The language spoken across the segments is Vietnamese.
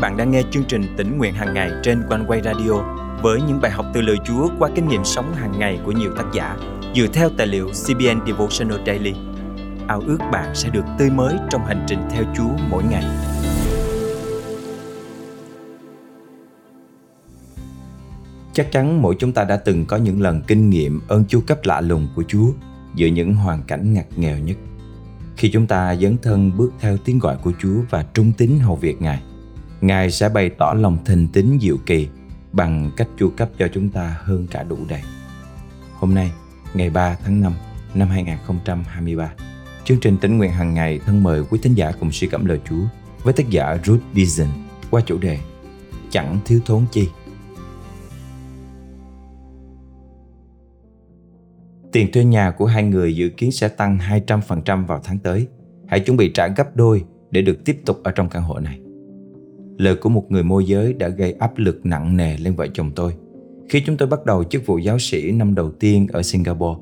bạn đang nghe chương trình tỉnh nguyện hàng ngày trên quanh quay radio với những bài học từ lời Chúa qua kinh nghiệm sống hàng ngày của nhiều tác giả dựa theo tài liệu CBN Devotional Daily. Ao ước bạn sẽ được tươi mới trong hành trình theo Chúa mỗi ngày. Chắc chắn mỗi chúng ta đã từng có những lần kinh nghiệm ơn chu cấp lạ lùng của Chúa giữa những hoàn cảnh ngặt nghèo nhất. Khi chúng ta dấn thân bước theo tiếng gọi của Chúa và trung tín hầu việc Ngài, Ngài sẽ bày tỏ lòng thành tín diệu kỳ bằng cách chu cấp cho chúng ta hơn cả đủ đầy. Hôm nay, ngày 3 tháng 5 năm 2023, chương trình tỉnh nguyện hàng ngày thân mời quý thính giả cùng suy cảm lời Chúa với tác giả Ruth Dizon qua chủ đề Chẳng thiếu thốn chi. Tiền thuê nhà của hai người dự kiến sẽ tăng 200% vào tháng tới. Hãy chuẩn bị trả gấp đôi để được tiếp tục ở trong căn hộ này. Lời của một người môi giới đã gây áp lực nặng nề lên vợ chồng tôi khi chúng tôi bắt đầu chức vụ giáo sĩ năm đầu tiên ở Singapore.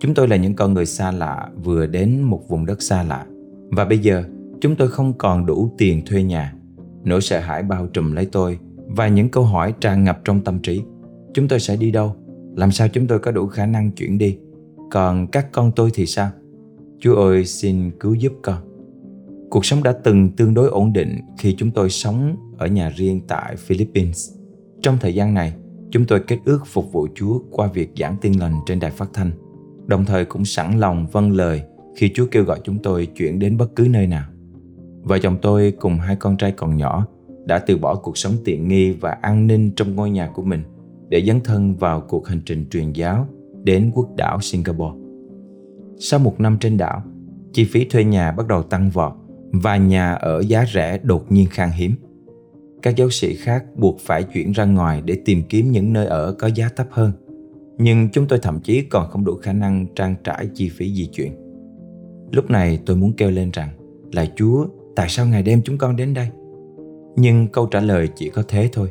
Chúng tôi là những con người xa lạ vừa đến một vùng đất xa lạ và bây giờ, chúng tôi không còn đủ tiền thuê nhà. Nỗi sợ hãi bao trùm lấy tôi và những câu hỏi tràn ngập trong tâm trí. Chúng tôi sẽ đi đâu? Làm sao chúng tôi có đủ khả năng chuyển đi? Còn các con tôi thì sao? Chúa ơi, xin cứu giúp con. Cuộc sống đã từng tương đối ổn định khi chúng tôi sống ở nhà riêng tại Philippines. Trong thời gian này, chúng tôi kết ước phục vụ Chúa qua việc giảng tin lành trên đài phát thanh, đồng thời cũng sẵn lòng vâng lời khi Chúa kêu gọi chúng tôi chuyển đến bất cứ nơi nào. Vợ chồng tôi cùng hai con trai còn nhỏ đã từ bỏ cuộc sống tiện nghi và an ninh trong ngôi nhà của mình để dấn thân vào cuộc hành trình truyền giáo đến quốc đảo Singapore. Sau một năm trên đảo, chi phí thuê nhà bắt đầu tăng vọt và nhà ở giá rẻ đột nhiên khan hiếm. Các giáo sĩ khác buộc phải chuyển ra ngoài để tìm kiếm những nơi ở có giá thấp hơn. Nhưng chúng tôi thậm chí còn không đủ khả năng trang trải chi phí di chuyển. Lúc này tôi muốn kêu lên rằng, Lạy Chúa, tại sao Ngài đem chúng con đến đây? Nhưng câu trả lời chỉ có thế thôi.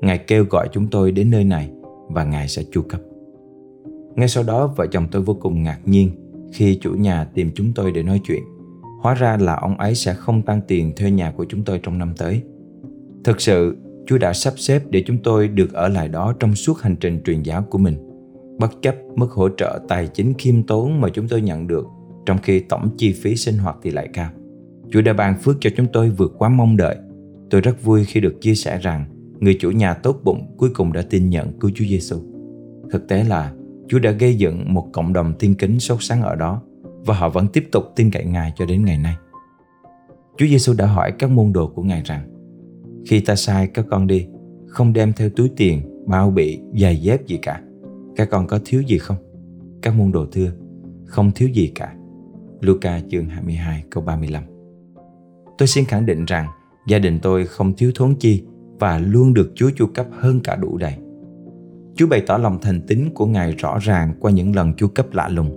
Ngài kêu gọi chúng tôi đến nơi này và Ngài sẽ chu cấp. Ngay sau đó vợ chồng tôi vô cùng ngạc nhiên khi chủ nhà tìm chúng tôi để nói chuyện. Hóa ra là ông ấy sẽ không tăng tiền thuê nhà của chúng tôi trong năm tới. Thực sự, Chúa đã sắp xếp để chúng tôi được ở lại đó trong suốt hành trình truyền giáo của mình. Bất chấp mức hỗ trợ tài chính khiêm tốn mà chúng tôi nhận được trong khi tổng chi phí sinh hoạt thì lại cao. Chúa đã ban phước cho chúng tôi vượt quá mong đợi. Tôi rất vui khi được chia sẻ rằng người chủ nhà tốt bụng cuối cùng đã tin nhận cứu Chúa Giêsu. Thực tế là Chúa đã gây dựng một cộng đồng tiên kính sốt sáng ở đó và họ vẫn tiếp tục tin cậy Ngài cho đến ngày nay. Chúa Giêsu đã hỏi các môn đồ của Ngài rằng Khi ta sai các con đi, không đem theo túi tiền, bao bị, giày dép gì cả. Các con có thiếu gì không? Các môn đồ thưa, không thiếu gì cả. Luca chương 22 câu 35 Tôi xin khẳng định rằng gia đình tôi không thiếu thốn chi và luôn được Chúa chu cấp hơn cả đủ đầy. Chúa bày tỏ lòng thành tín của Ngài rõ ràng qua những lần chu cấp lạ lùng,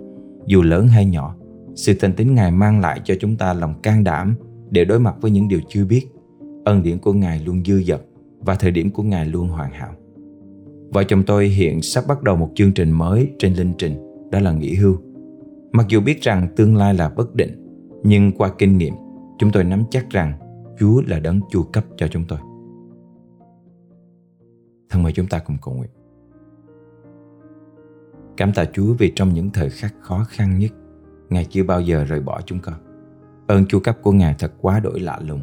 dù lớn hay nhỏ. Sự thành tín Ngài mang lại cho chúng ta lòng can đảm để đối mặt với những điều chưa biết. Ân điển của Ngài luôn dư dật và thời điểm của Ngài luôn hoàn hảo. Vợ chồng tôi hiện sắp bắt đầu một chương trình mới trên linh trình, đó là nghỉ hưu. Mặc dù biết rằng tương lai là bất định, nhưng qua kinh nghiệm, chúng tôi nắm chắc rằng Chúa là đấng chu cấp cho chúng tôi. Thân mời chúng ta cùng cầu nguyện. Cảm tạ Chúa vì trong những thời khắc khó khăn nhất, Ngài chưa bao giờ rời bỏ chúng con. Ơn chu cấp của Ngài thật quá đổi lạ lùng,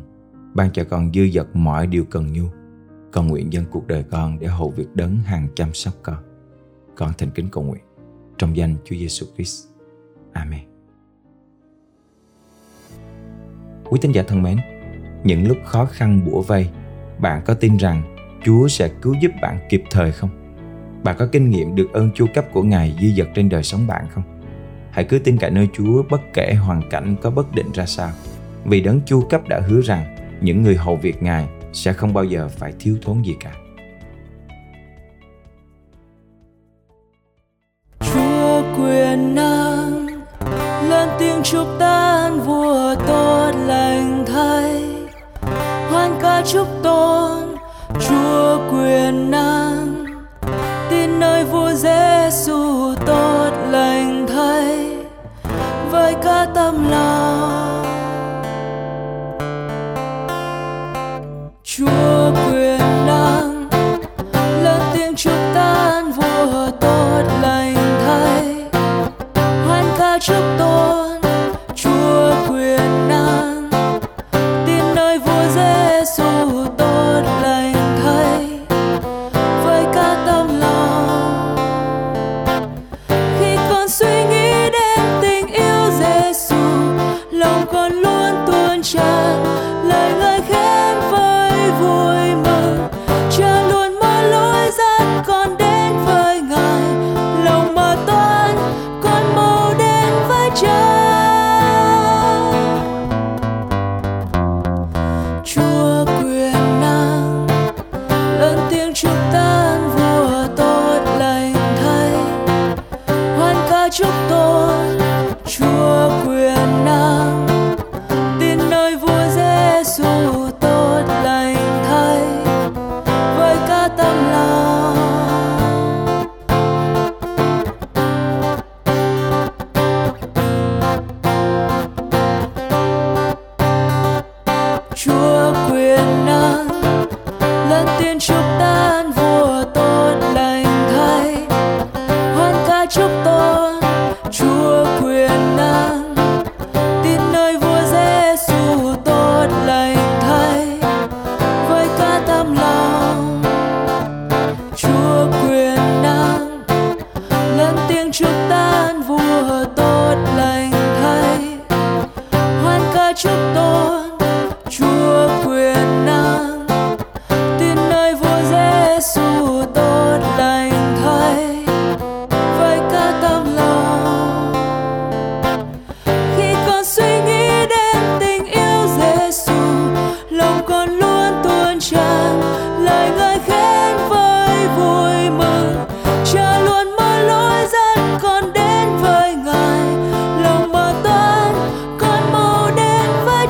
ban cho con dư dật mọi điều cần nhu. Con nguyện dân cuộc đời con để hầu việc đấng hàng chăm sóc con. Con thành kính cầu nguyện trong danh Chúa Giêsu Christ. Amen. Quý tín giả thân mến, những lúc khó khăn bủa vây, bạn có tin rằng Chúa sẽ cứu giúp bạn kịp thời không? Bạn có kinh nghiệm được ơn chu cấp của Ngài dư dật trên đời sống bạn không? Hãy cứ tin cậy nơi Chúa, bất kể hoàn cảnh có bất định ra sao. Vì đấng chu cấp đã hứa rằng, những người hầu việc Ngài sẽ không bao giờ phải thiếu thốn gì cả. Chúa quyền năng lên tiếng chúc tan vua tốt lành thay, hoan ca chúc tôn tâm lòng. Chúc tôi.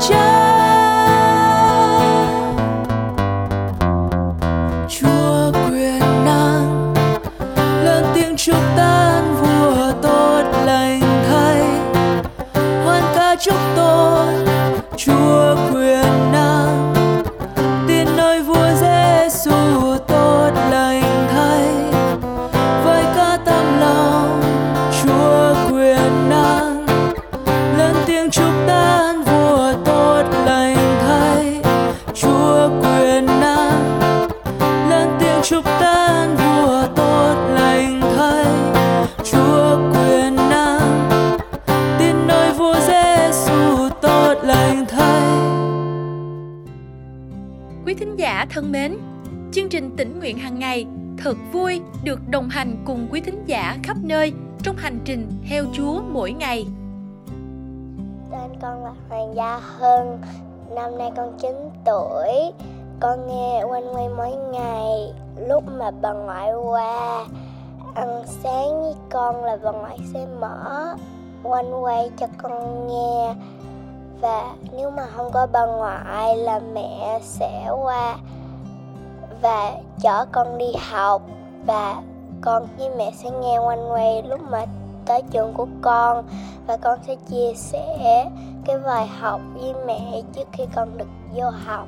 Đến chúc tan vua tốt lành thay chúa quyền năng tin nơi vua giêsu tốt lành thay Quý thính giả thân mến, chương trình tỉnh nguyện hàng ngày thật vui được đồng hành cùng quý thính giả khắp nơi trong hành trình theo Chúa mỗi ngày. Tên con là Hoàng Gia Hưng, năm nay con 9 tuổi. Con nghe quanh quay mỗi ngày, lúc mà bà ngoại qua ăn sáng với con là bà ngoại sẽ mở quanh quay cho con nghe. Và nếu mà không có bà ngoại là mẹ sẽ qua và chở con đi học. Và con với mẹ sẽ nghe quanh quay lúc mà tới trường của con. Và con sẽ chia sẻ cái bài học với mẹ trước khi con được vô học.